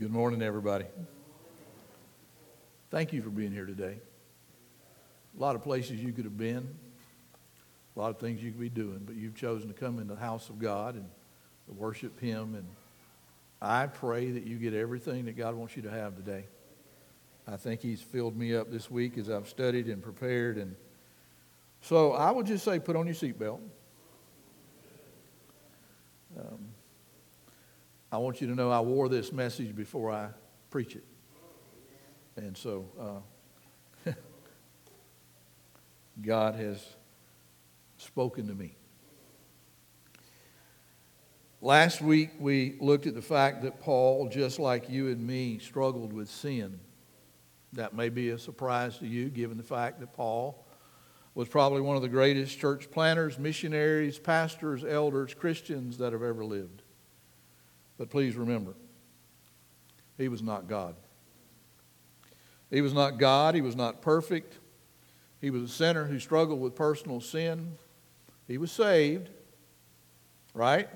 Good morning, everybody. Thank you for being here today. A lot of places you could have been, a lot of things you could be doing, but you've chosen to come in the house of God and worship Him. And I pray that you get everything that God wants you to have today. I think He's filled me up this week as I've studied and prepared. And so I would just say, put on your seatbelt. Um, I want you to know I wore this message before I preach it. And so uh, God has spoken to me. Last week we looked at the fact that Paul, just like you and me, struggled with sin. That may be a surprise to you, given the fact that Paul was probably one of the greatest church planters, missionaries, pastors, elders, Christians that have ever lived. But please remember, he was not God. He was not God. He was not perfect. He was a sinner who struggled with personal sin. He was saved, right?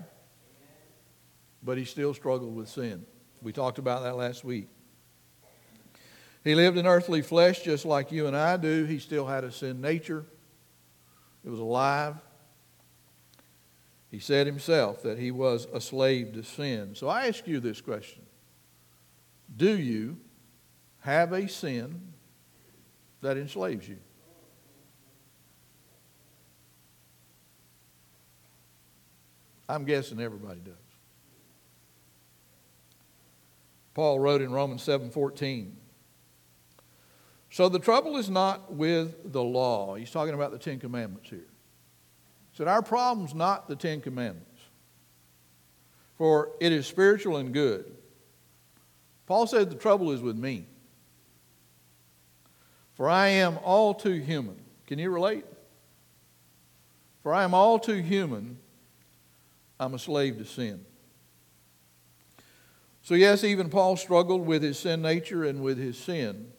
But he still struggled with sin. We talked about that last week. He lived in earthly flesh just like you and I do. He still had a sin nature. It was alive. He said himself that he was a slave to sin. So I ask you this question Do you have a sin that enslaves you? I'm guessing everybody does. Paul wrote in Romans 7:14. So the trouble is not with the law. He's talking about the 10 commandments here said, Our problem's not the Ten Commandments, for it is spiritual and good. Paul said, The trouble is with me, for I am all too human. Can you relate? For I am all too human. I'm a slave to sin. So, yes, even Paul struggled with his sin nature and with his sin.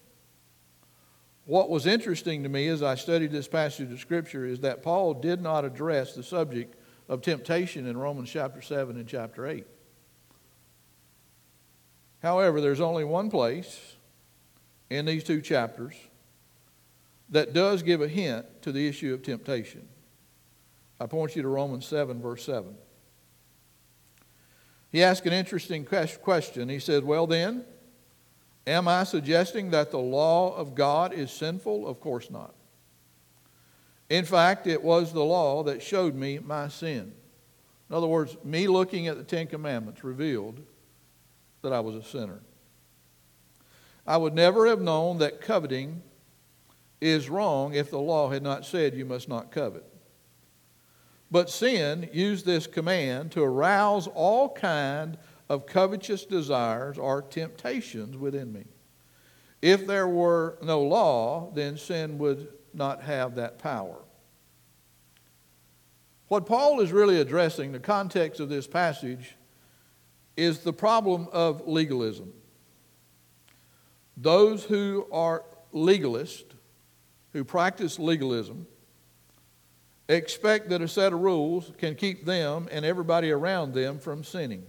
What was interesting to me as I studied this passage of Scripture is that Paul did not address the subject of temptation in Romans chapter 7 and chapter 8. However, there's only one place in these two chapters that does give a hint to the issue of temptation. I point you to Romans 7, verse 7. He asked an interesting question. He said, Well, then, Am I suggesting that the law of God is sinful? Of course not. In fact, it was the law that showed me my sin. In other words, me looking at the Ten Commandments revealed that I was a sinner. I would never have known that coveting is wrong if the law had not said you must not covet. But sin used this command to arouse all kind of covetous desires or temptations within me. If there were no law, then sin would not have that power. What Paul is really addressing, the context of this passage, is the problem of legalism. Those who are legalists, who practice legalism, expect that a set of rules can keep them and everybody around them from sinning.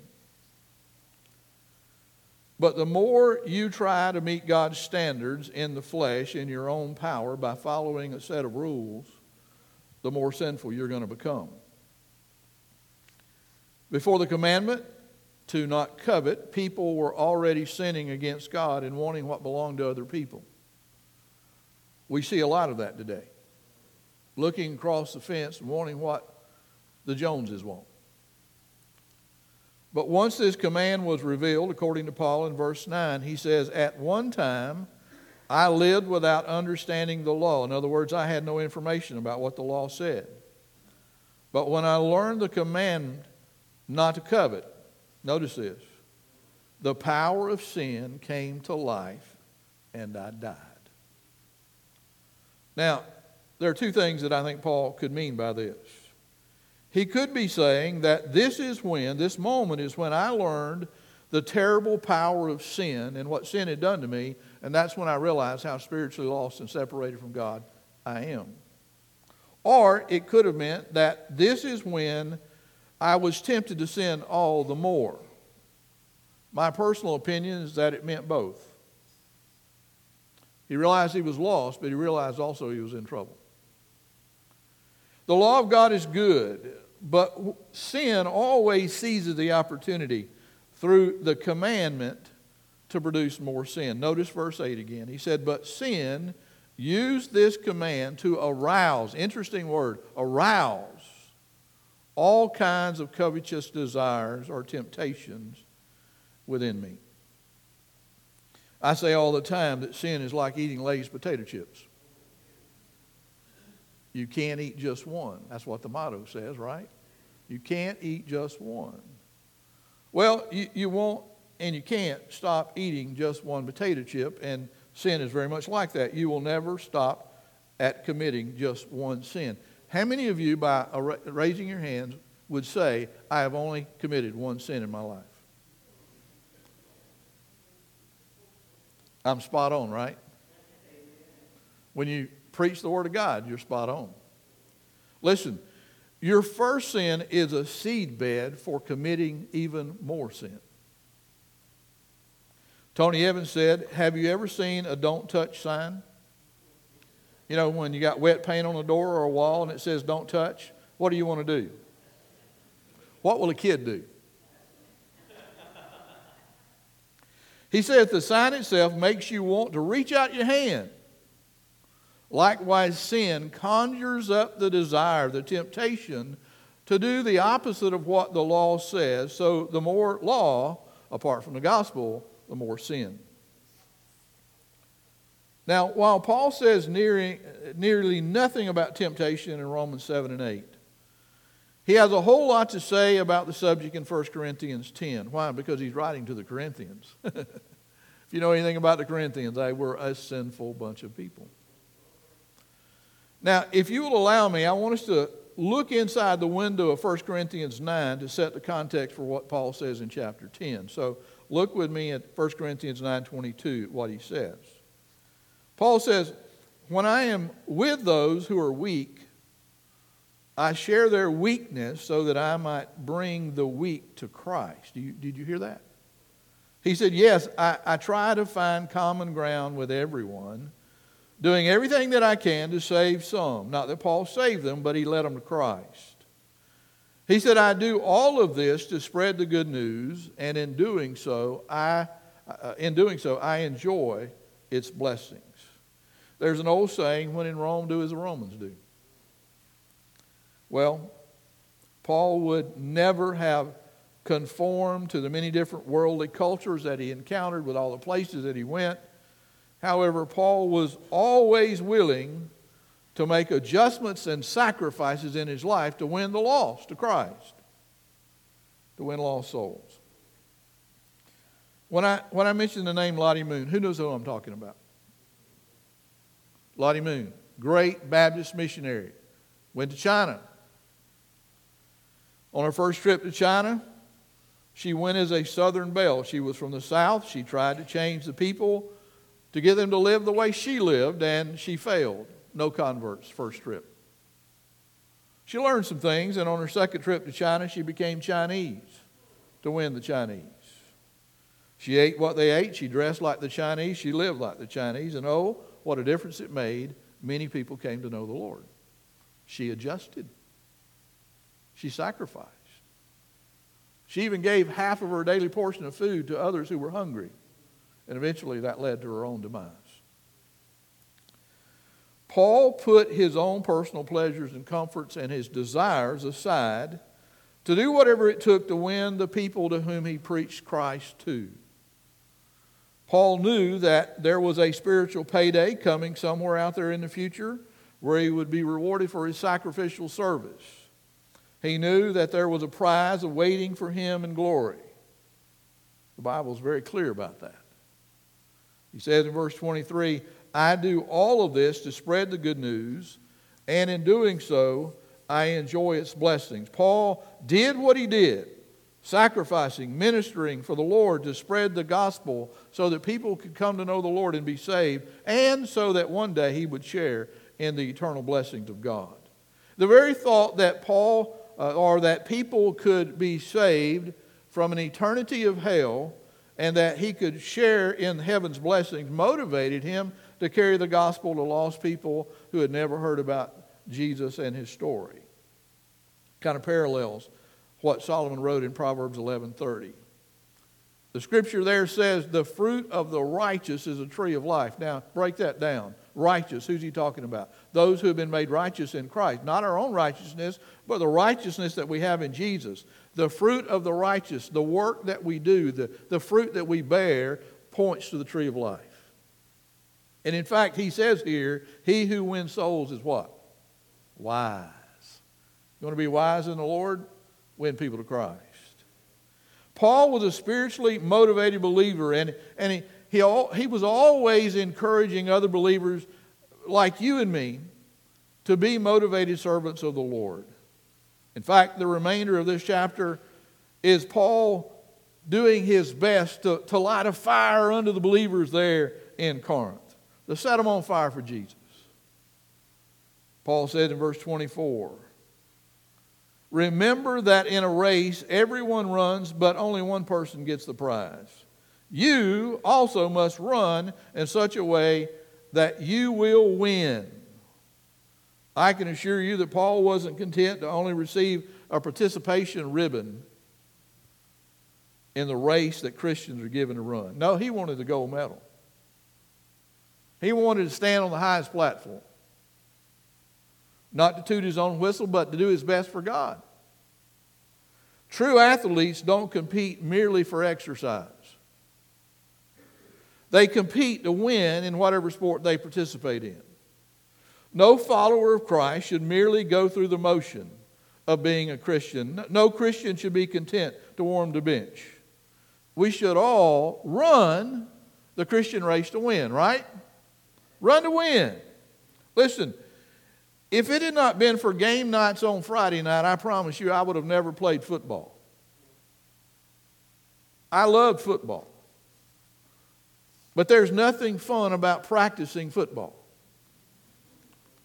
But the more you try to meet God's standards in the flesh, in your own power, by following a set of rules, the more sinful you're going to become. Before the commandment to not covet, people were already sinning against God and wanting what belonged to other people. We see a lot of that today. Looking across the fence and wanting what the Joneses want. But once this command was revealed, according to Paul in verse 9, he says, At one time I lived without understanding the law. In other words, I had no information about what the law said. But when I learned the command not to covet, notice this the power of sin came to life and I died. Now, there are two things that I think Paul could mean by this. He could be saying that this is when, this moment is when I learned the terrible power of sin and what sin had done to me, and that's when I realized how spiritually lost and separated from God I am. Or it could have meant that this is when I was tempted to sin all the more. My personal opinion is that it meant both. He realized he was lost, but he realized also he was in trouble. The law of God is good, but sin always seizes the opportunity through the commandment to produce more sin. Notice verse 8 again. He said, But sin used this command to arouse, interesting word, arouse all kinds of covetous desires or temptations within me. I say all the time that sin is like eating Lay's potato chips. You can't eat just one. That's what the motto says, right? You can't eat just one. Well, you, you won't and you can't stop eating just one potato chip, and sin is very much like that. You will never stop at committing just one sin. How many of you, by raising your hands, would say, I have only committed one sin in my life? I'm spot on, right? When you preach the Word of God, you're spot on. Listen, your first sin is a seedbed for committing even more sin. Tony Evans said, Have you ever seen a don't touch sign? You know, when you got wet paint on a door or a wall and it says don't touch, what do you want to do? What will a kid do? He says the sign itself makes you want to reach out your hand Likewise, sin conjures up the desire, the temptation to do the opposite of what the law says. So, the more law, apart from the gospel, the more sin. Now, while Paul says nearly, nearly nothing about temptation in Romans 7 and 8, he has a whole lot to say about the subject in 1 Corinthians 10. Why? Because he's writing to the Corinthians. if you know anything about the Corinthians, they were a sinful bunch of people. Now, if you will allow me, I want us to look inside the window of 1 Corinthians 9 to set the context for what Paul says in chapter 10. So look with me at 1 Corinthians 9:22 what he says. Paul says, "When I am with those who are weak, I share their weakness so that I might bring the weak to Christ." You, did you hear that? He said, Yes, I, I try to find common ground with everyone, doing everything that I can to save some. Not that Paul saved them, but he led them to Christ. He said, I do all of this to spread the good news, and in doing so, I, uh, in doing so, I enjoy its blessings. There's an old saying, when in Rome, do as the Romans do. Well, Paul would never have conformed to the many different worldly cultures that he encountered with all the places that he went. However, Paul was always willing to make adjustments and sacrifices in his life to win the lost to Christ, to win lost souls. When I, when I mentioned the name Lottie Moon, who knows who I'm talking about? Lottie Moon, great Baptist missionary, went to China. On her first trip to China, she went as a Southern belle. She was from the South. She tried to change the people to get them to live the way she lived, and she failed. No converts, first trip. She learned some things, and on her second trip to China, she became Chinese to win the Chinese. She ate what they ate, she dressed like the Chinese, she lived like the Chinese, and oh, what a difference it made. Many people came to know the Lord. She adjusted, she sacrificed. She even gave half of her daily portion of food to others who were hungry. And eventually that led to her own demise. Paul put his own personal pleasures and comforts and his desires aside to do whatever it took to win the people to whom he preached Christ to. Paul knew that there was a spiritual payday coming somewhere out there in the future where he would be rewarded for his sacrificial service. He knew that there was a prize awaiting for him in glory. The Bible is very clear about that. He says in verse 23 I do all of this to spread the good news, and in doing so, I enjoy its blessings. Paul did what he did, sacrificing, ministering for the Lord to spread the gospel so that people could come to know the Lord and be saved, and so that one day he would share in the eternal blessings of God. The very thought that Paul uh, or that people could be saved from an eternity of hell and that he could share in heaven's blessings motivated him to carry the gospel to lost people who had never heard about Jesus and his story. Kind of parallels what Solomon wrote in Proverbs 11:30. The scripture there says, "The fruit of the righteous is a tree of life." Now, break that down. Righteous, who's he talking about? Those who have been made righteous in Christ. Not our own righteousness, but the righteousness that we have in Jesus. The fruit of the righteous, the work that we do, the, the fruit that we bear, points to the tree of life. And in fact, he says here, he who wins souls is what? Wise. You want to be wise in the Lord? Win people to Christ. Paul was a spiritually motivated believer, and, and he, he, he was always encouraging other believers like you and me to be motivated servants of the Lord. In fact, the remainder of this chapter is Paul doing his best to, to light a fire under the believers there in Corinth to set them on fire for Jesus. Paul said in verse 24, Remember that in a race everyone runs, but only one person gets the prize. You also must run in such a way that you will win. I can assure you that Paul wasn't content to only receive a participation ribbon in the race that Christians are given to run. No, he wanted the gold medal. He wanted to stand on the highest platform. Not to toot his own whistle, but to do his best for God. True athletes don't compete merely for exercise. They compete to win in whatever sport they participate in. No follower of Christ should merely go through the motion of being a Christian. No Christian should be content to warm the bench. We should all run the Christian race to win, right? Run to win. Listen, if it had not been for game nights on Friday night, I promise you I would have never played football. I loved football. But there's nothing fun about practicing football.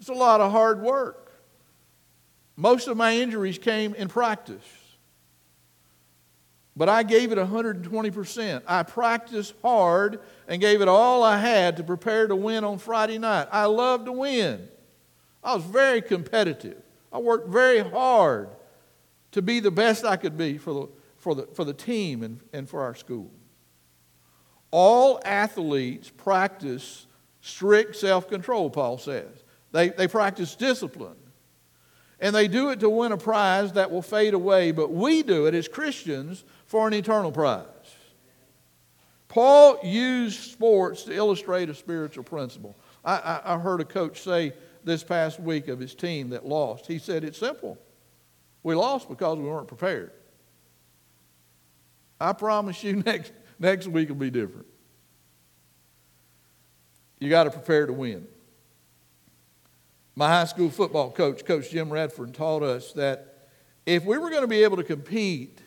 It's a lot of hard work. Most of my injuries came in practice. But I gave it 120%. I practiced hard and gave it all I had to prepare to win on Friday night. I loved to win. I was very competitive. I worked very hard to be the best I could be for the, for the, for the team and, and for our school. All athletes practice strict self control, Paul says. They, they practice discipline. And they do it to win a prize that will fade away, but we do it as Christians for an eternal prize. Paul used sports to illustrate a spiritual principle. I, I, I, heard a coach say this past week of his team that lost. He said, It's simple. We lost because we weren't prepared. I promise you, next, next week will be different. You got to prepare to win. My high school football coach, Coach Jim Redford, taught us that if we were going to be able to compete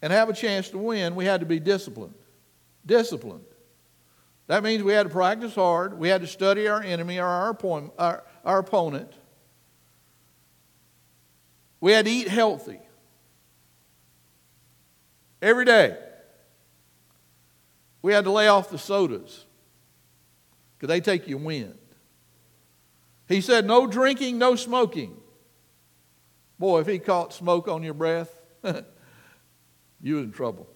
and have a chance to win, we had to be disciplined. Disciplined. That means we had to practice hard. We had to study our enemy or our, opponent, our, our opponent. We had to eat healthy every day. We had to lay off the sodas because they take you wind. He said, No drinking, no smoking. Boy, if he caught smoke on your breath, you in trouble.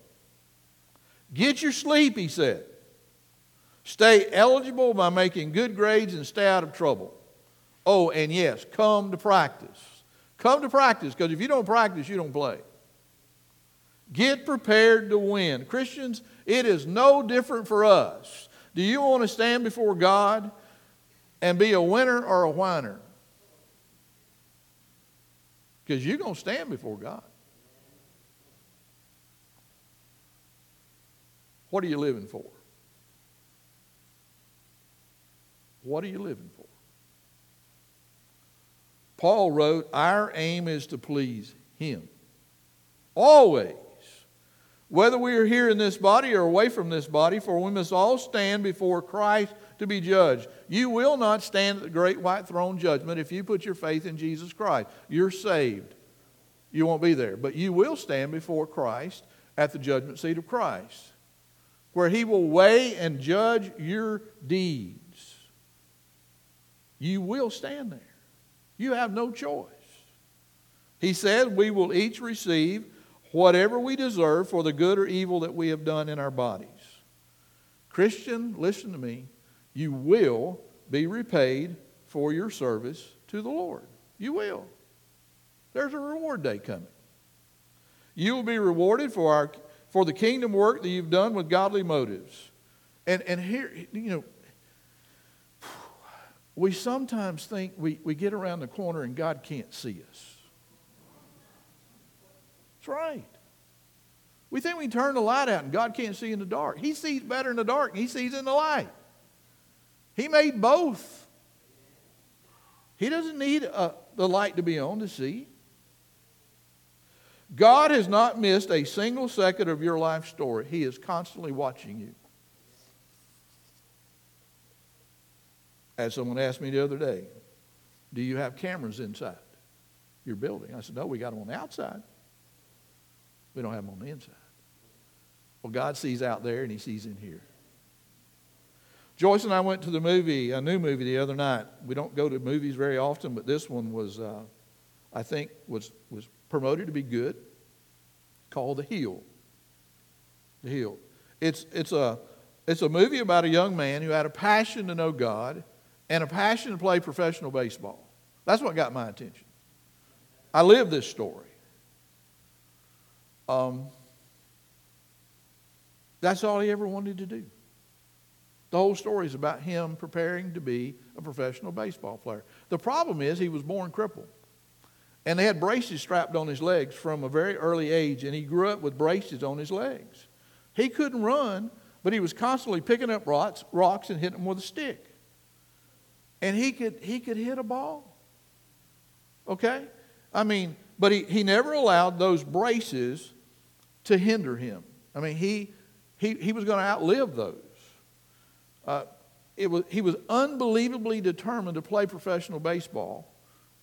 Get your sleep, he said. Stay eligible by making good grades and stay out of trouble. Oh, and yes, come to practice. Come to practice because if you don't practice, you don't play. Get prepared to win. Christians, it is no different for us. Do you want to stand before God and be a winner or a whiner? Because you're going to stand before God. What are you living for? What are you living for? Paul wrote, Our aim is to please Him. Always. Whether we are here in this body or away from this body, for we must all stand before Christ to be judged. You will not stand at the great white throne judgment if you put your faith in Jesus Christ. You're saved. You won't be there. But you will stand before Christ at the judgment seat of Christ. where he will weigh and judge your deeds, you will stand there. You have no choice. He said, We will each receive whatever we deserve for the good or evil that we have done in our bodies. Christian, listen to me. You will be repaid for your service to the Lord. You will. There's a reward day coming. You will be rewarded for, our, for the kingdom work that you've done with godly motives. And, and here, you know, we sometimes think we, we get around the corner and God can't see us. That's right. We think we turn the light out and God can't see in the dark. He sees better in the dark, He sees in the light. He made both. He doesn't need uh, the light to be on to see. God has not missed a single second of your life story. He is constantly watching you. As someone asked me the other day, do you have cameras inside your building? I said, no, we got them on the outside. We don't have them on the inside. Well, God sees out there and he sees in here. Joyce and I went to the movie, a new movie the other night. We don't go to movies very often, but this one was, uh, I think, was, was promoted to be good, called The Hill. The Hill. It's, it's, a, it's a movie about a young man who had a passion to know God and a passion to play professional baseball. That's what got my attention. I live this story. Um, that's all he ever wanted to do. The whole story is about him preparing to be a professional baseball player. The problem is he was born crippled. And they had braces strapped on his legs from a very early age, and he grew up with braces on his legs. He couldn't run, but he was constantly picking up rocks, rocks and hitting them with a stick. And he could, he could hit a ball. Okay? I mean, but he, he never allowed those braces to hinder him. I mean, he, he, he was going to outlive those. Uh, it was, he was unbelievably determined to play professional baseball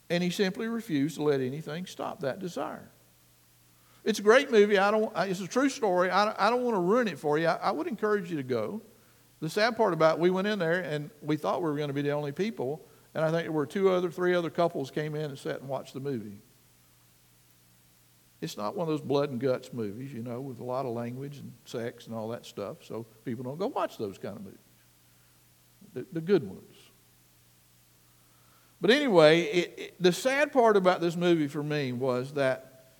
and he simply refused to let anything stop that desire. It's a great movie. I don't, it's a true story. I don't, I don't want to ruin it for you. I, I would encourage you to go. The sad part about it, we went in there and we thought we were going to be the only people, and I think there were two other, three other couples came in and sat and watched the movie. It's not one of those blood and guts movies, you know, with a lot of language and sex and all that stuff. So people don't go watch those kind of movies. The, the good ones. But anyway, it, it, the sad part about this movie for me was that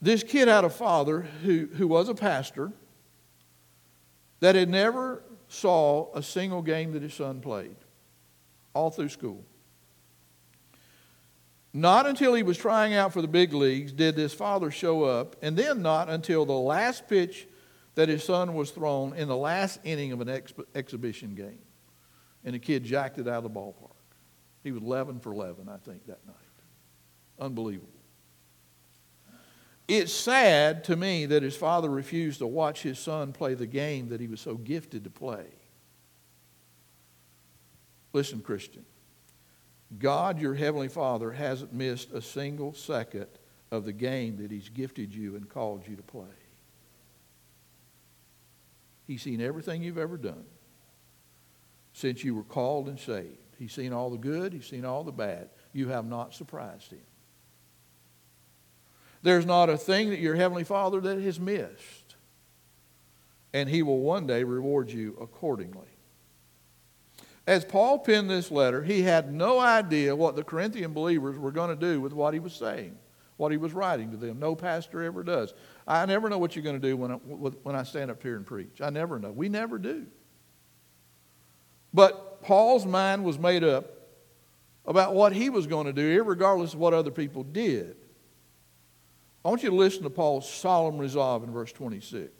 this kid had a father who, who was a pastor that had never saw a single game that his son played all through school. Not until he was trying out for the big leagues did this father show up, and then not until the last pitch that his son was thrown in the last inning of an ex- exhibition game. And the kid jacked it out of the ballpark. He was 11 for 11, I think, that night. Unbelievable. It's sad to me that his father refused to watch his son play the game that he was so gifted to play. Listen, Christian. God, your Heavenly Father, hasn't missed a single second of the game that He's gifted you and called you to play. He's seen everything you've ever done since you were called and saved. He's seen all the good, he's seen all the bad. You have not surprised him. There's not a thing that your Heavenly Father that has missed. And he will one day reward you accordingly. As Paul penned this letter, he had no idea what the Corinthian believers were going to do with what he was saying, what he was writing to them. No pastor ever does. I never know what you're going to do when I, when I stand up here and preach. I never know. We never do. But Paul's mind was made up about what he was going to do, regardless of what other people did. I want you to listen to Paul's solemn resolve in verse 26.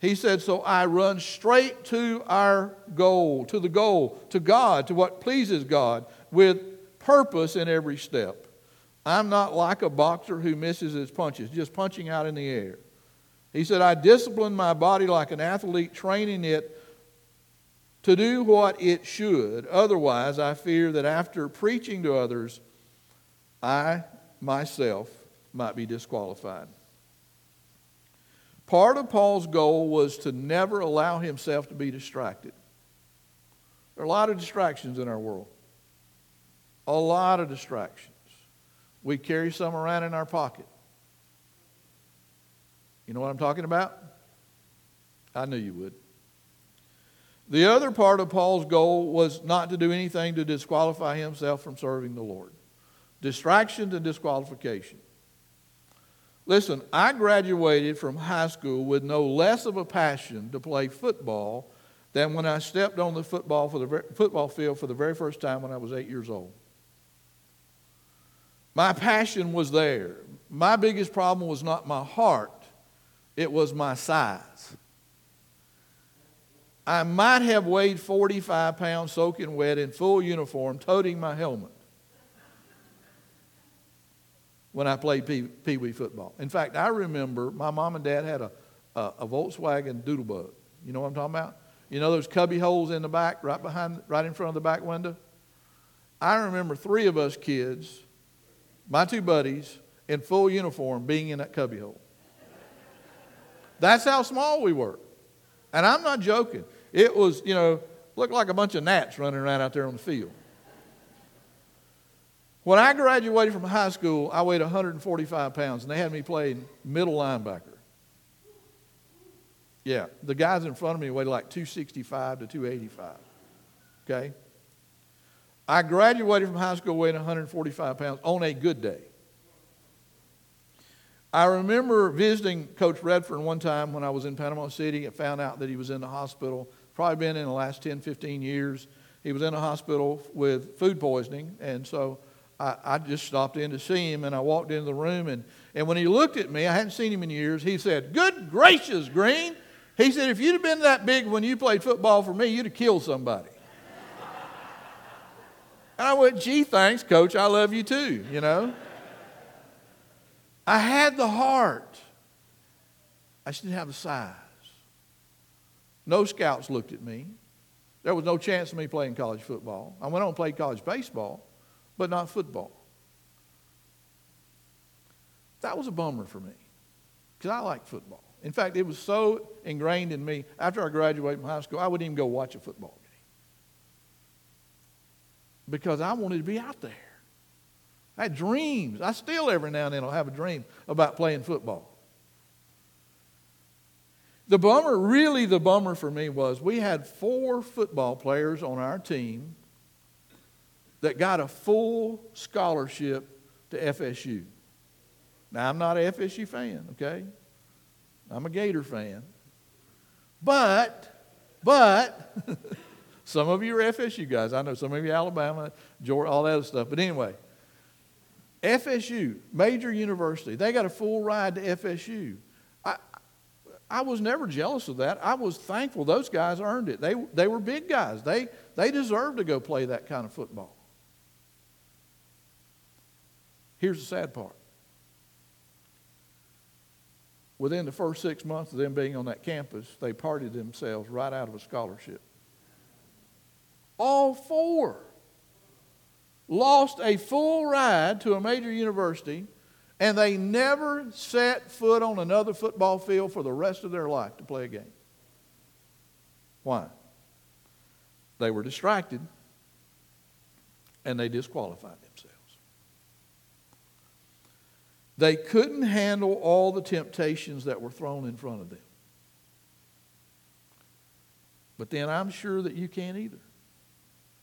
He said, So I run straight to our goal, to the goal, to God, to what pleases God, with purpose in every step. I'm not like a boxer who misses his punches, just punching out in the air. He said, I discipline my body like an athlete, training it to do what it should. Otherwise, I fear that after preaching to others, I myself might be disqualified. Part of Paul's goal was to never allow himself to be distracted. There are a lot of distractions in our world. A lot of distractions. We carry some around in our pocket. You know what I'm talking about? I knew you would. The other part of Paul's goal was not to do anything to disqualify himself from serving the Lord. Distractions and disqualification. Listen, I graduated from high school with no less of a passion to play football than when I stepped on the football, for the, football field for the very first time when I was eight years old. My passion was there. My biggest problem was not my heart, it was my size. I might have weighed 45 pounds soaking wet in full uniform, toting my helmet when I played Pee Wee football. In fact, I remember my mom and dad had a, a, a Volkswagen Doodlebug. You know what I'm talking about? You know those cubby holes in the back, right behind, right in front of the back window? I remember three of us kids, my two buddies, in full uniform being in that cubbyhole. That's how small we were. And I'm not joking. It was, you know, looked like a bunch of gnats running around out there on the field. When I graduated from high school, I weighed 145 pounds, and they had me playing middle linebacker. Yeah, the guys in front of me weighed like 265 to 285. Okay? I graduated from high school weighing 145 pounds on a good day. I remember visiting Coach Redfern one time when I was in Panama City and found out that he was in the hospital. Probably been in the last 10, 15 years. He was in a hospital with food poisoning, and so I, I, just stopped in to see him and I walked into the room and, and when he looked at me, I hadn't seen him in years, he said, Good gracious, Green. He said, if you'd have been that big when you played football for me, you'd have killed somebody. And I went, gee, thanks, coach. I love you too, you know. I had the heart. I just didn't have the size. No scouts looked at me. There was no chance of me playing college football. I went on and played college baseball but not football. That was a bummer for me because I like football. In fact, it was so ingrained in me after I graduated from high school, I wouldn't even go watch a football game because I wanted to be out there. I had dreams. I still every now and then will have a dream about playing football. The bummer, really the bummer for me was we had four football players on our team that got a full scholarship to FSU. Now, I'm not a FSU fan, okay? I'm a Gator fan. But, but, some of you are FSU guys. I know some of you Alabama, Georgia, all that other stuff. But anyway, FSU, major university, they got a full ride to FSU. I, I was never jealous of that. I was thankful those guys earned it. They, they were big guys. They, they deserved to go play that kind of football. Here's the sad part. Within the first six months of them being on that campus, they partied themselves right out of a scholarship. All four lost a full ride to a major university, and they never set foot on another football field for the rest of their life to play a game. Why? They were distracted and they disqualified themselves. They couldn't handle all the temptations that were thrown in front of them. But then I'm sure that you can't either.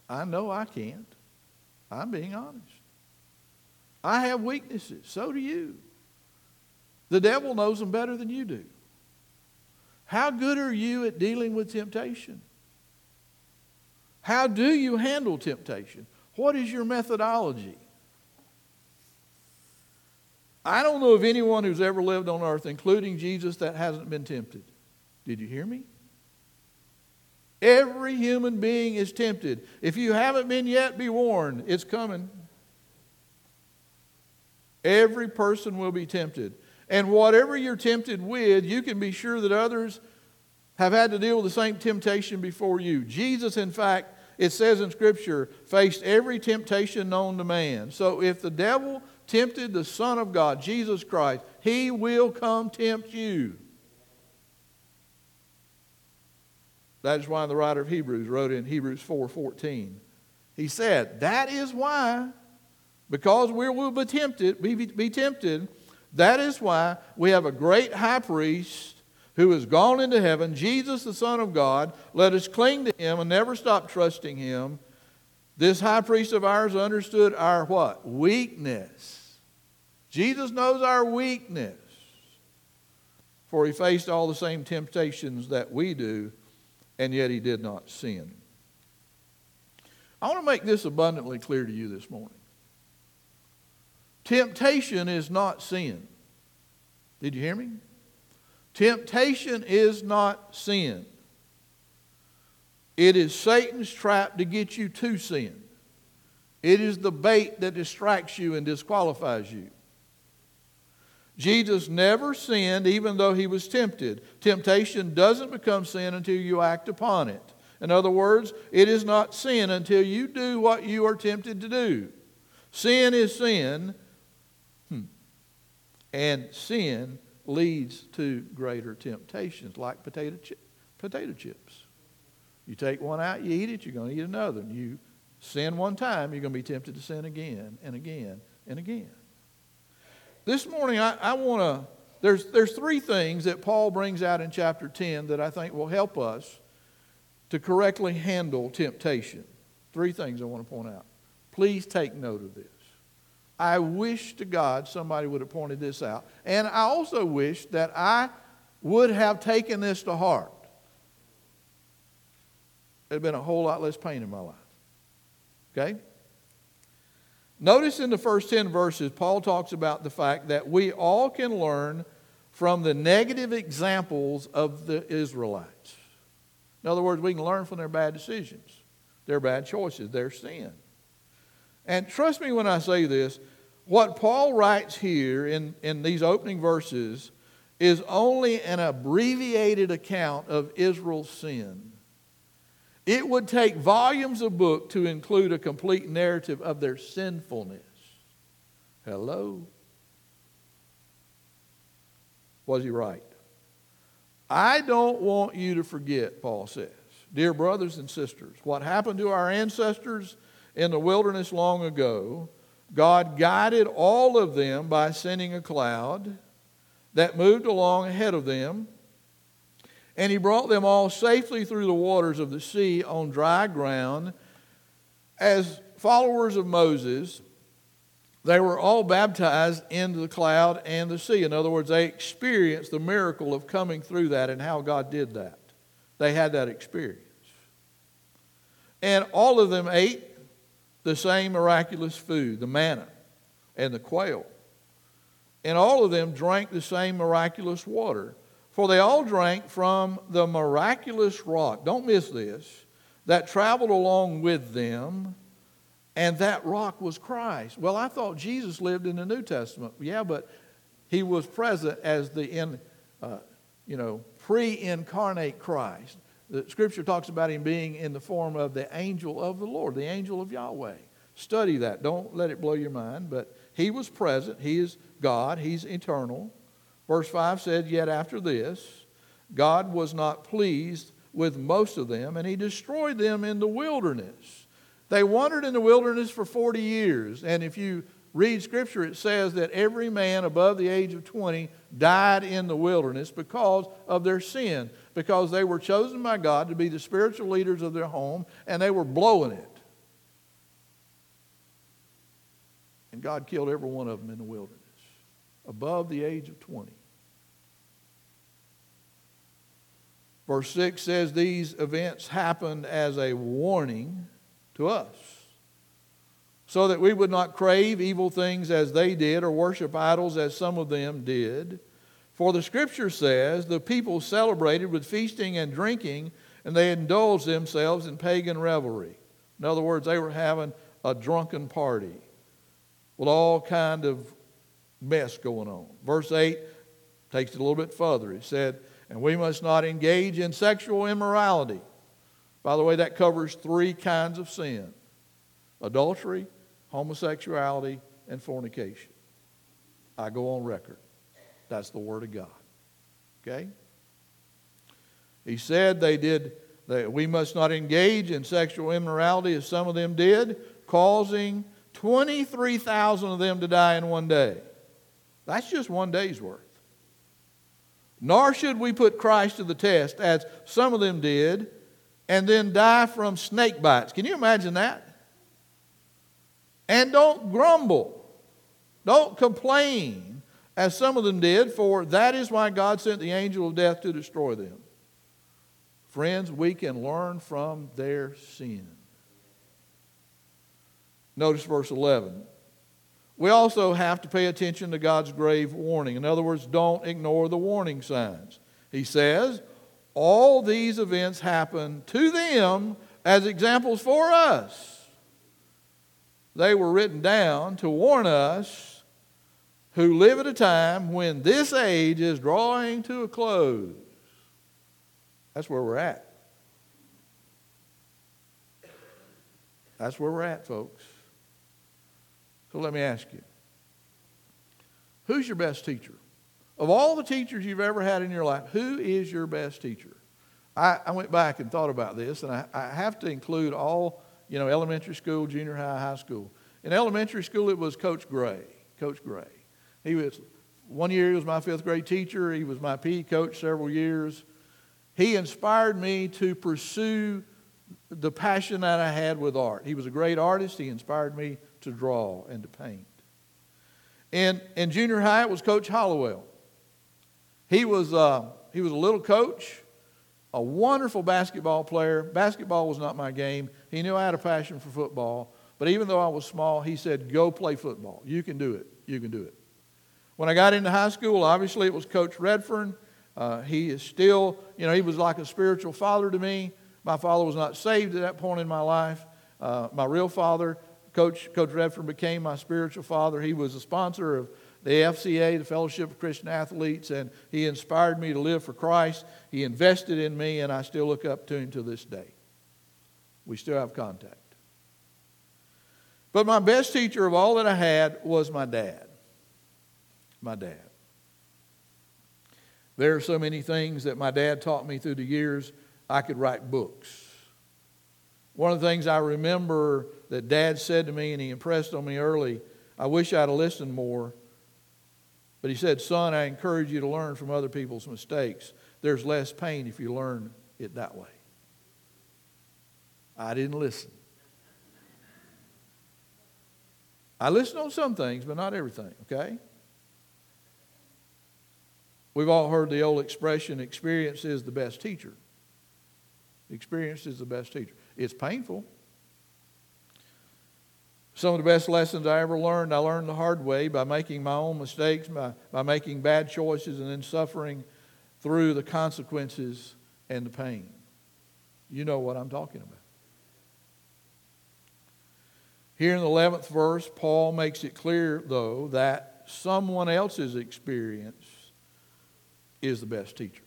I know I can't. I'm being honest. I have weaknesses. So do you. The devil knows them better than you do. How good are you at dealing with temptation? How do you handle temptation? What is your methodology? I don't know of anyone who's ever lived on earth, including Jesus, that hasn't been tempted. Did you hear me? Every human being is tempted. If you haven't been yet, be warned. It's coming. Every person will be tempted. And whatever you're tempted with, you can be sure that others have had to deal with the same temptation before you. Jesus, in fact, it says in Scripture, faced every temptation known to man. So if the devil tempted the Son of God, Jesus Christ, he will come tempt you. That is why the writer of Hebrews wrote in Hebrews 4:14. he said, "That is why, because we will be tempted, be, be tempted, that is why we have a great high priest who has gone into heaven, Jesus the Son of God. Let us cling to him and never stop trusting him. This high priest of ours understood our what? Weakness. Jesus knows our weakness. For he faced all the same temptations that we do and yet he did not sin. I want to make this abundantly clear to you this morning. Temptation is not sin. Did you hear me? Temptation is not sin. It is Satan's trap to get you to sin. It is the bait that distracts you and disqualifies you. Jesus never sinned even though he was tempted. Temptation doesn't become sin until you act upon it. In other words, it is not sin until you do what you are tempted to do. Sin is sin, hmm. and sin leads to greater temptations, like potato, potato chips. You take one out, you eat it, you're going to eat another. You sin one time, you're going to be tempted to sin again and again and again. This morning, I, I want to, there's, there's three things that Paul brings out in chapter 10 that I think will help us to correctly handle temptation. Three things I want to point out. Please take note of this. I wish to God somebody would have pointed this out. And I also wish that I would have taken this to heart. There'd been a whole lot less pain in my life. Okay? Notice in the first 10 verses, Paul talks about the fact that we all can learn from the negative examples of the Israelites. In other words, we can learn from their bad decisions, their bad choices, their sin. And trust me when I say this, what Paul writes here in, in these opening verses is only an abbreviated account of Israel's sin. It would take volumes of book to include a complete narrative of their sinfulness. Hello? Was he right? I don't want you to forget, Paul says, dear brothers and sisters, what happened to our ancestors in the wilderness long ago. God guided all of them by sending a cloud that moved along ahead of them and he brought them all safely through the waters of the sea on dry ground. As followers of Moses, they were all baptized into the cloud and the sea. In other words, they experienced the miracle of coming through that and how God did that. They had that experience. And all of them ate the same miraculous food, the manna and the quail. And all of them drank the same miraculous water. For they all drank from the miraculous rock, don't miss this, that traveled along with them, and that rock was Christ. Well, I thought Jesus lived in the New Testament. Yeah, but he was present as the in, uh, you know, pre-incarnate Christ. The scripture talks about him being in the form of the angel of the Lord, the angel of Yahweh. Study that. Don't let it blow your mind, but he was present. He is God. He's eternal. Verse 5 said, Yet after this, God was not pleased with most of them, and he destroyed them in the wilderness. They wandered in the wilderness for 40 years, and if you read Scripture, it says that every man above the age of 20 died in the wilderness because of their sin, because they were chosen by God to be the spiritual leaders of their home, and they were blowing it. And God killed every one of them in the wilderness above the age of 20. Verse 6 says these events happened as a warning to us, so that we would not crave evil things as they did or worship idols as some of them did. For the scripture says the people celebrated with feasting and drinking, and they indulged themselves in pagan revelry. In other words, they were having a drunken party with all kind of mess going on. Verse 8 takes it a little bit further. It said, And we must not engage in sexual immorality. By the way, that covers three kinds of sin adultery, homosexuality, and fornication. I go on record. That's the Word of God. Okay? He said they did that we must not engage in sexual immorality as some of them did, causing 23,000 of them to die in one day. That's just one day's worth. Nor should we put Christ to the test, as some of them did, and then die from snake bites. Can you imagine that? And don't grumble. Don't complain, as some of them did, for that is why God sent the angel of death to destroy them. Friends, we can learn from their sin. Notice verse 11. We also have to pay attention to God's grave warning. In other words, don't ignore the warning signs. He says, all these events happen to them as examples for us. They were written down to warn us who live at a time when this age is drawing to a close. That's where we're at. That's where we're at, folks. So let me ask you who's your best teacher? Of all the teachers you've ever had in your life, who is your best teacher? I, I went back and thought about this, and I, I have to include all, you know, elementary school, junior high, high school. In elementary school, it was Coach Gray. Coach Gray. He was, one year he was my fifth grade teacher. He was my PE coach several years. He inspired me to pursue the passion that I had with art. He was a great artist. He inspired me to draw and to paint. In, in junior high, it was Coach Hollowell. He was, uh, he was a little coach, a wonderful basketball player. Basketball was not my game. He knew I had a passion for football. But even though I was small, he said, Go play football. You can do it. You can do it. When I got into high school, obviously it was Coach Redfern. Uh, he is still, you know, he was like a spiritual father to me. My father was not saved at that point in my life. Uh, my real father Coach, Coach Redford became my spiritual father. He was a sponsor of the FCA, the Fellowship of Christian Athletes, and he inspired me to live for Christ. He invested in me, and I still look up to him to this day. We still have contact. But my best teacher of all that I had was my dad. My dad. There are so many things that my dad taught me through the years, I could write books. One of the things I remember that Dad said to me, and he impressed on me early, I wish I'd have listened more. But he said, Son, I encourage you to learn from other people's mistakes. There's less pain if you learn it that way. I didn't listen. I listened on some things, but not everything, okay? We've all heard the old expression experience is the best teacher. Experience is the best teacher. It's painful. Some of the best lessons I ever learned, I learned the hard way by making my own mistakes, by, by making bad choices, and then suffering through the consequences and the pain. You know what I'm talking about. Here in the 11th verse, Paul makes it clear, though, that someone else's experience is the best teacher.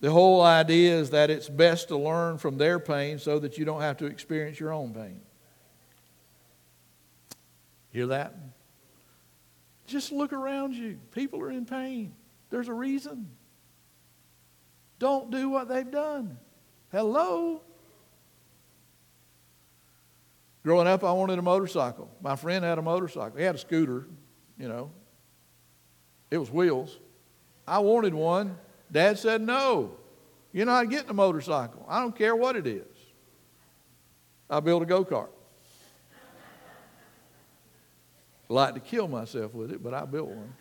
The whole idea is that it's best to learn from their pain so that you don't have to experience your own pain. Hear that? Just look around you. People are in pain. There's a reason. Don't do what they've done. Hello? Growing up, I wanted a motorcycle. My friend had a motorcycle. He had a scooter, you know. It was wheels. I wanted one. Dad said, No, you're not getting a motorcycle. I don't care what it is. I built a go kart. like to kill myself with it, but I built one.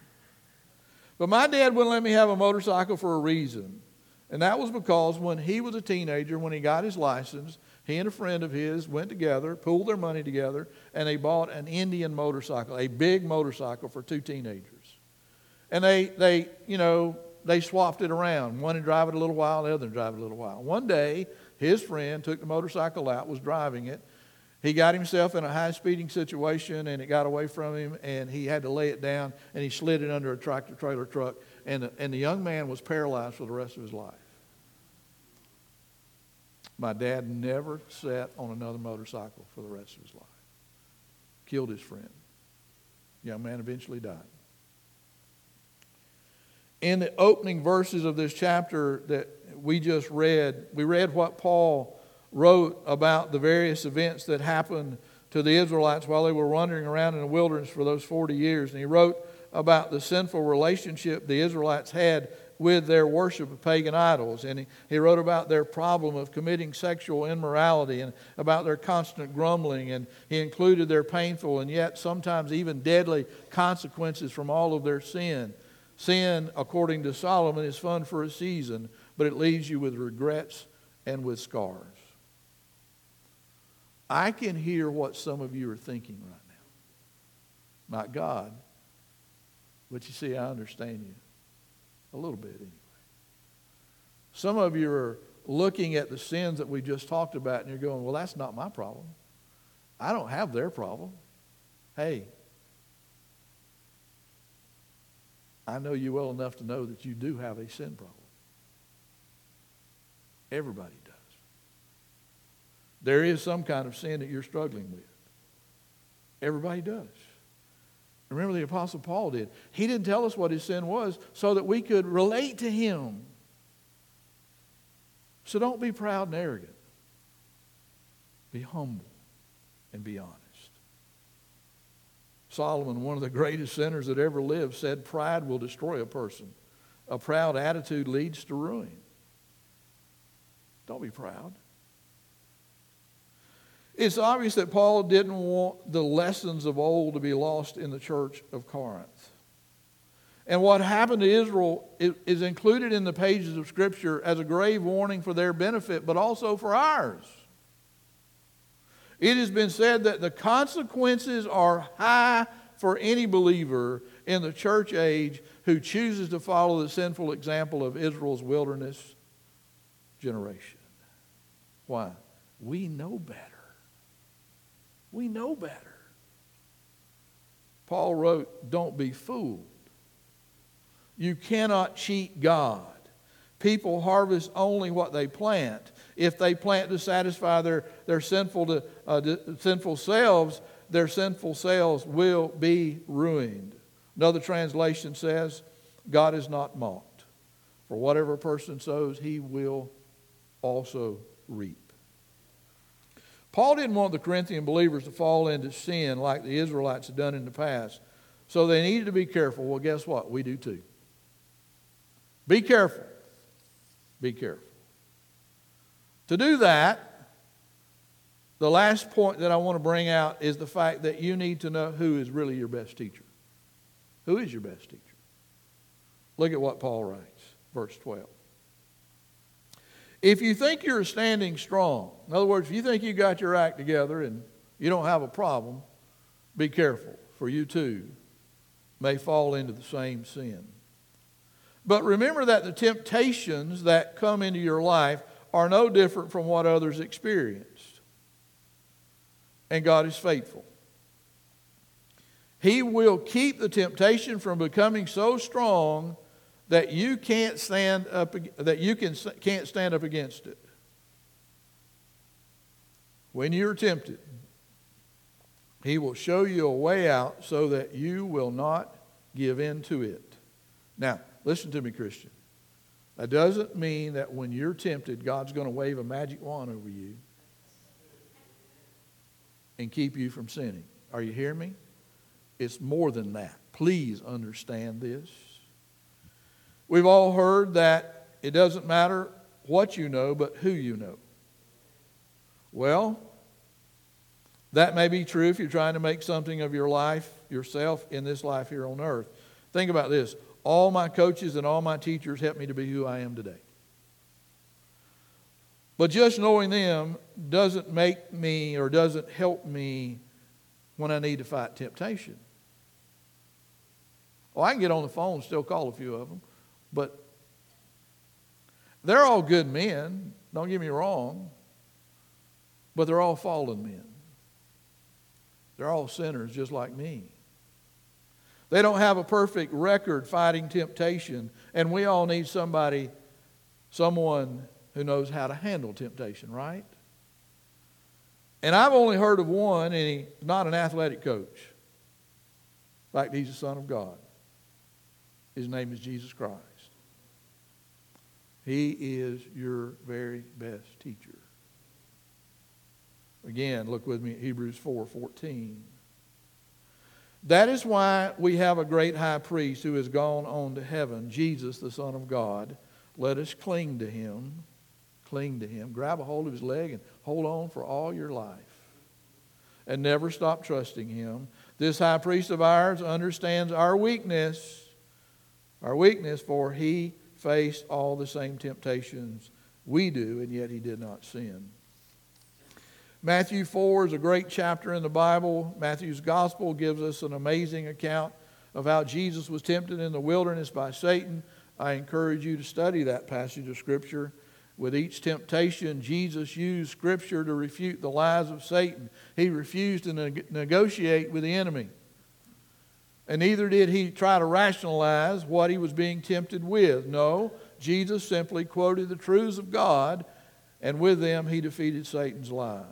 But my dad wouldn't let me have a motorcycle for a reason. And that was because when he was a teenager, when he got his license, he and a friend of his went together, pooled their money together, and they bought an Indian motorcycle, a big motorcycle for two teenagers. And they, they you know, they swapped it around. One would drive it a little while, the other would drive it a little while. One day, his friend took the motorcycle out, was driving it. He got himself in a high speeding situation and it got away from him and he had to lay it down and he slid it under a tractor trailer truck and the, and the young man was paralyzed for the rest of his life. My dad never sat on another motorcycle for the rest of his life. Killed his friend. young man eventually died in the opening verses of this chapter that we just read, we read what Paul wrote about the various events that happened to the Israelites while they were wandering around in the wilderness for those 40 years. And he wrote about the sinful relationship the Israelites had with their worship of pagan idols. And he, he wrote about their problem of committing sexual immorality and about their constant grumbling. And he included their painful and yet sometimes even deadly consequences from all of their sin. Sin, according to Solomon, is fun for a season, but it leaves you with regrets and with scars. I can hear what some of you are thinking right now. Not God, but you see, I understand you. A little bit, anyway. Some of you are looking at the sins that we just talked about and you're going, well, that's not my problem. I don't have their problem. Hey, I know you well enough to know that you do have a sin problem. Everybody does. There is some kind of sin that you're struggling with. Everybody does. Remember, the Apostle Paul did. He didn't tell us what his sin was so that we could relate to him. So don't be proud and arrogant. Be humble and be honest. Solomon, one of the greatest sinners that ever lived, said pride will destroy a person. A proud attitude leads to ruin. Don't be proud. It's obvious that Paul didn't want the lessons of old to be lost in the church of Corinth. And what happened to Israel is included in the pages of Scripture as a grave warning for their benefit, but also for ours. It has been said that the consequences are high for any believer in the church age who chooses to follow the sinful example of Israel's wilderness generation. Why? We know better. We know better. Paul wrote, Don't be fooled. You cannot cheat God. People harvest only what they plant. If they plant to satisfy their, their sinful, to, uh, sinful selves, their sinful selves will be ruined. Another translation says, God is not mocked. For whatever a person sows, he will also reap. Paul didn't want the Corinthian believers to fall into sin like the Israelites had done in the past. So they needed to be careful. Well, guess what? We do too. Be careful. Be careful. To do that, the last point that I want to bring out is the fact that you need to know who is really your best teacher. Who is your best teacher? Look at what Paul writes, verse 12. If you think you're standing strong, in other words, if you think you got your act together and you don't have a problem, be careful, for you too may fall into the same sin. But remember that the temptations that come into your life are no different from what others experienced. And God is faithful. He will keep the temptation from becoming so strong that you can't stand up that you can, can't stand up against it. When you're tempted, he will show you a way out so that you will not give in to it. Now, listen to me, Christian. That doesn't mean that when you're tempted, God's going to wave a magic wand over you and keep you from sinning. Are you hearing me? It's more than that. Please understand this. We've all heard that it doesn't matter what you know, but who you know. Well, that may be true if you're trying to make something of your life, yourself, in this life here on earth. Think about this all my coaches and all my teachers helped me to be who I am today. But just knowing them doesn't make me or doesn't help me when I need to fight temptation. Well, I can get on the phone and still call a few of them. But they're all good men, don't get me wrong, but they're all fallen men. They're all sinners just like me. They don't have a perfect record fighting temptation, and we all need somebody, someone who knows how to handle temptation, right? And I've only heard of one, and he's not an athletic coach. In fact, he's the Son of God. His name is Jesus Christ. He is your very best teacher. Again, look with me Hebrews 4 14. That is why we have a great high priest who has gone on to heaven, Jesus, the Son of God. Let us cling to him. Cling to him. Grab a hold of his leg and hold on for all your life. And never stop trusting him. This high priest of ours understands our weakness, our weakness, for he faced all the same temptations we do, and yet he did not sin. Matthew 4 is a great chapter in the Bible. Matthew's gospel gives us an amazing account of how Jesus was tempted in the wilderness by Satan. I encourage you to study that passage of Scripture. With each temptation, Jesus used Scripture to refute the lies of Satan. He refused to neg- negotiate with the enemy. And neither did he try to rationalize what he was being tempted with. No, Jesus simply quoted the truths of God, and with them he defeated Satan's lies.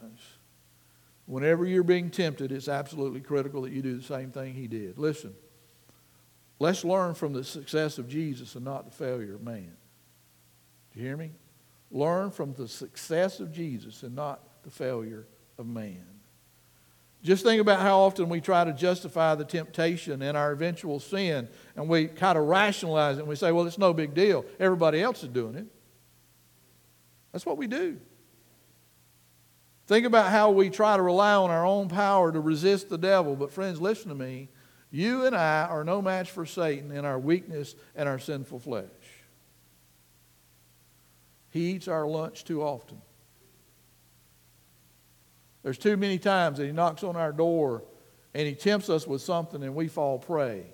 Whenever you're being tempted, it's absolutely critical that you do the same thing he did. Listen, let's learn from the success of Jesus and not the failure of man. Do you hear me? Learn from the success of Jesus and not the failure of man. Just think about how often we try to justify the temptation and our eventual sin, and we kind of rationalize it and we say, well, it's no big deal. Everybody else is doing it. That's what we do. Think about how we try to rely on our own power to resist the devil. But, friends, listen to me. You and I are no match for Satan in our weakness and our sinful flesh. He eats our lunch too often. There's too many times that he knocks on our door and he tempts us with something and we fall prey.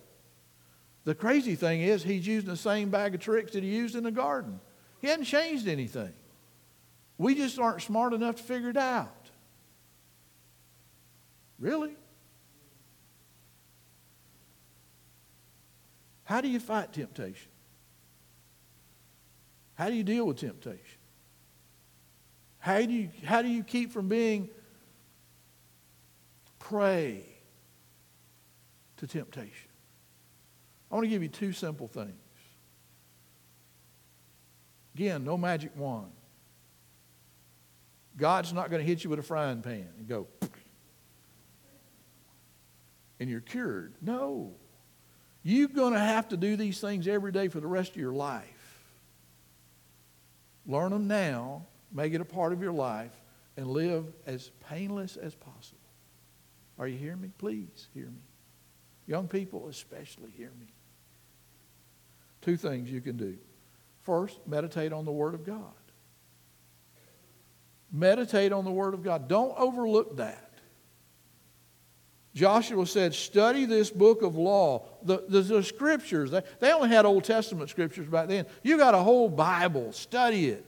The crazy thing is, he's using the same bag of tricks that he used in the garden. He hadn't changed anything. We just aren't smart enough to figure it out. Really? How do you fight temptation? How do you deal with temptation? How do you, how do you keep from being prey to temptation? I want to give you two simple things. Again, no magic wand. God's not going to hit you with a frying pan and go, and you're cured. No. You're going to have to do these things every day for the rest of your life. Learn them now, make it a part of your life, and live as painless as possible. Are you hearing me? Please hear me. Young people, especially, hear me. Two things you can do. First, meditate on the Word of God. Meditate on the Word of God. Don't overlook that. Joshua said, Study this book of law. The, the, the, scriptures, they, they only had Old Testament scriptures back then. You got a whole Bible. Study it.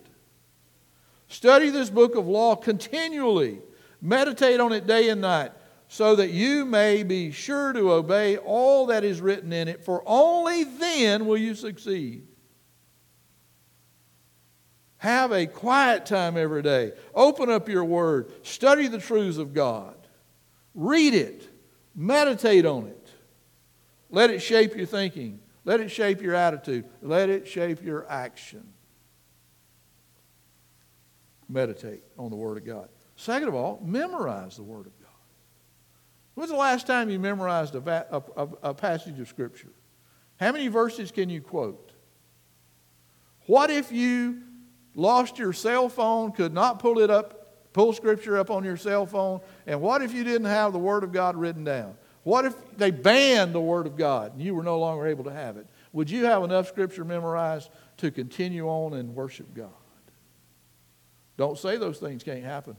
Study this book of law continually. Meditate on it day and night, so that you may be sure to obey all that is written in it, for only then will you succeed. Have a quiet time every day. Open up your word. Study the truths of God. Read it. Meditate on it. Let it shape your thinking. Let it shape your attitude. Let it shape your action. Meditate on the Word of God. Second of all, memorize the Word of God. When's the last time you memorized a, a, a, a passage of Scripture? How many verses can you quote? What if you lost your cell phone, could not pull it up, pull scripture up on your cell phone, and what if you didn't have the Word of God written down? What if they banned the Word of God and you were no longer able to have it? Would you have enough scripture memorized to continue on and worship God? Don't say those things can't happen.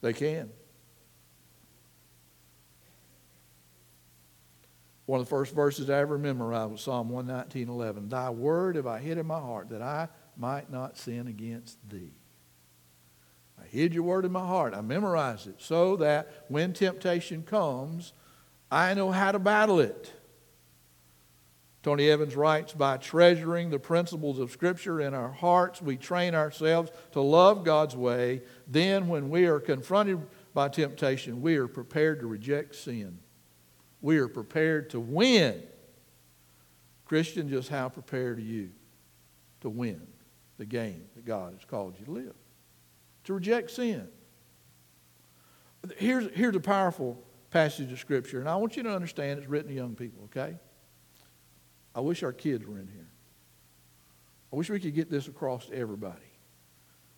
They can. One of the first verses I ever memorized was Psalm 119.11. Thy word have I hid in my heart that I might not sin against thee. I hid your word in my heart. I memorized it so that when temptation comes, I know how to battle it. Tony Evans writes By treasuring the principles of Scripture in our hearts, we train ourselves to love God's way. Then, when we are confronted by temptation, we are prepared to reject sin. We are prepared to win. Christian, just how prepared are you? to win the game that God has called you to live, to reject sin. Here's, here's a powerful passage of Scripture, and I want you to understand it's written to young people, okay? I wish our kids were in here. I wish we could get this across to everybody,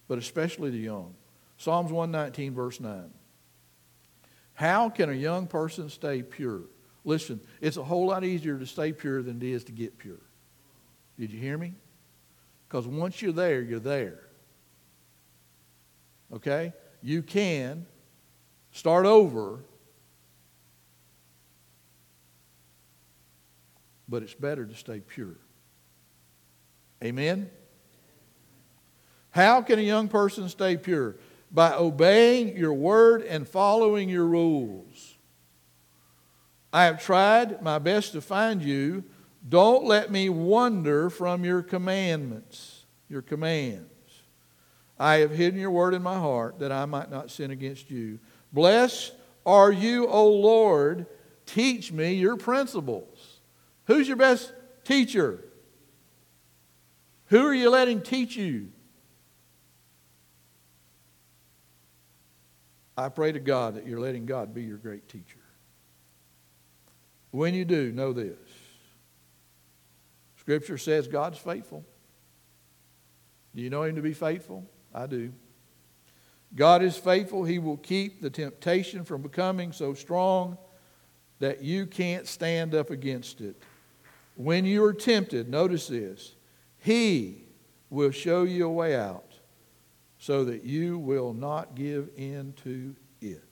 but especially the young. Psalms 119, verse 9. How can a young person stay pure? Listen, it's a whole lot easier to stay pure than it is to get pure. Did you hear me? Because once you're there, you're there. Okay? You can start over, but it's better to stay pure. Amen? How can a young person stay pure? By obeying your word and following your rules. I have tried my best to find you. Don't let me wander from your commandments, your commands. I have hidden your word in my heart that I might not sin against you. Blessed are you, O Lord. Teach me your principles. Who's your best teacher? Who are you letting teach you? I pray to God that you're letting God be your great teacher. When you do, know this Scripture says God's faithful. Do you know Him to be faithful? I do. God is faithful. He will keep the temptation from becoming so strong that you can't stand up against it. When you are tempted, notice this He will show you a way out so that you will not give in to it.